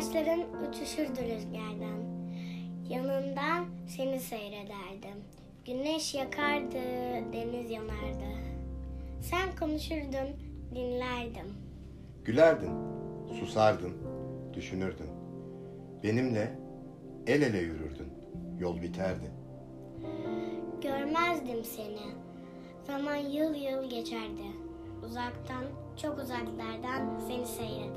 Kuşların uçuşurdu rüzgardan. Yanından seni seyrederdim. Güneş yakardı, deniz yanardı. Sen konuşurdun, dinlerdim. Gülerdin, susardın, düşünürdün. Benimle el ele yürürdün. Yol biterdi. Görmezdim seni. Zaman yıl yıl geçerdi. Uzaktan, çok uzaklardan seni seyrederdim.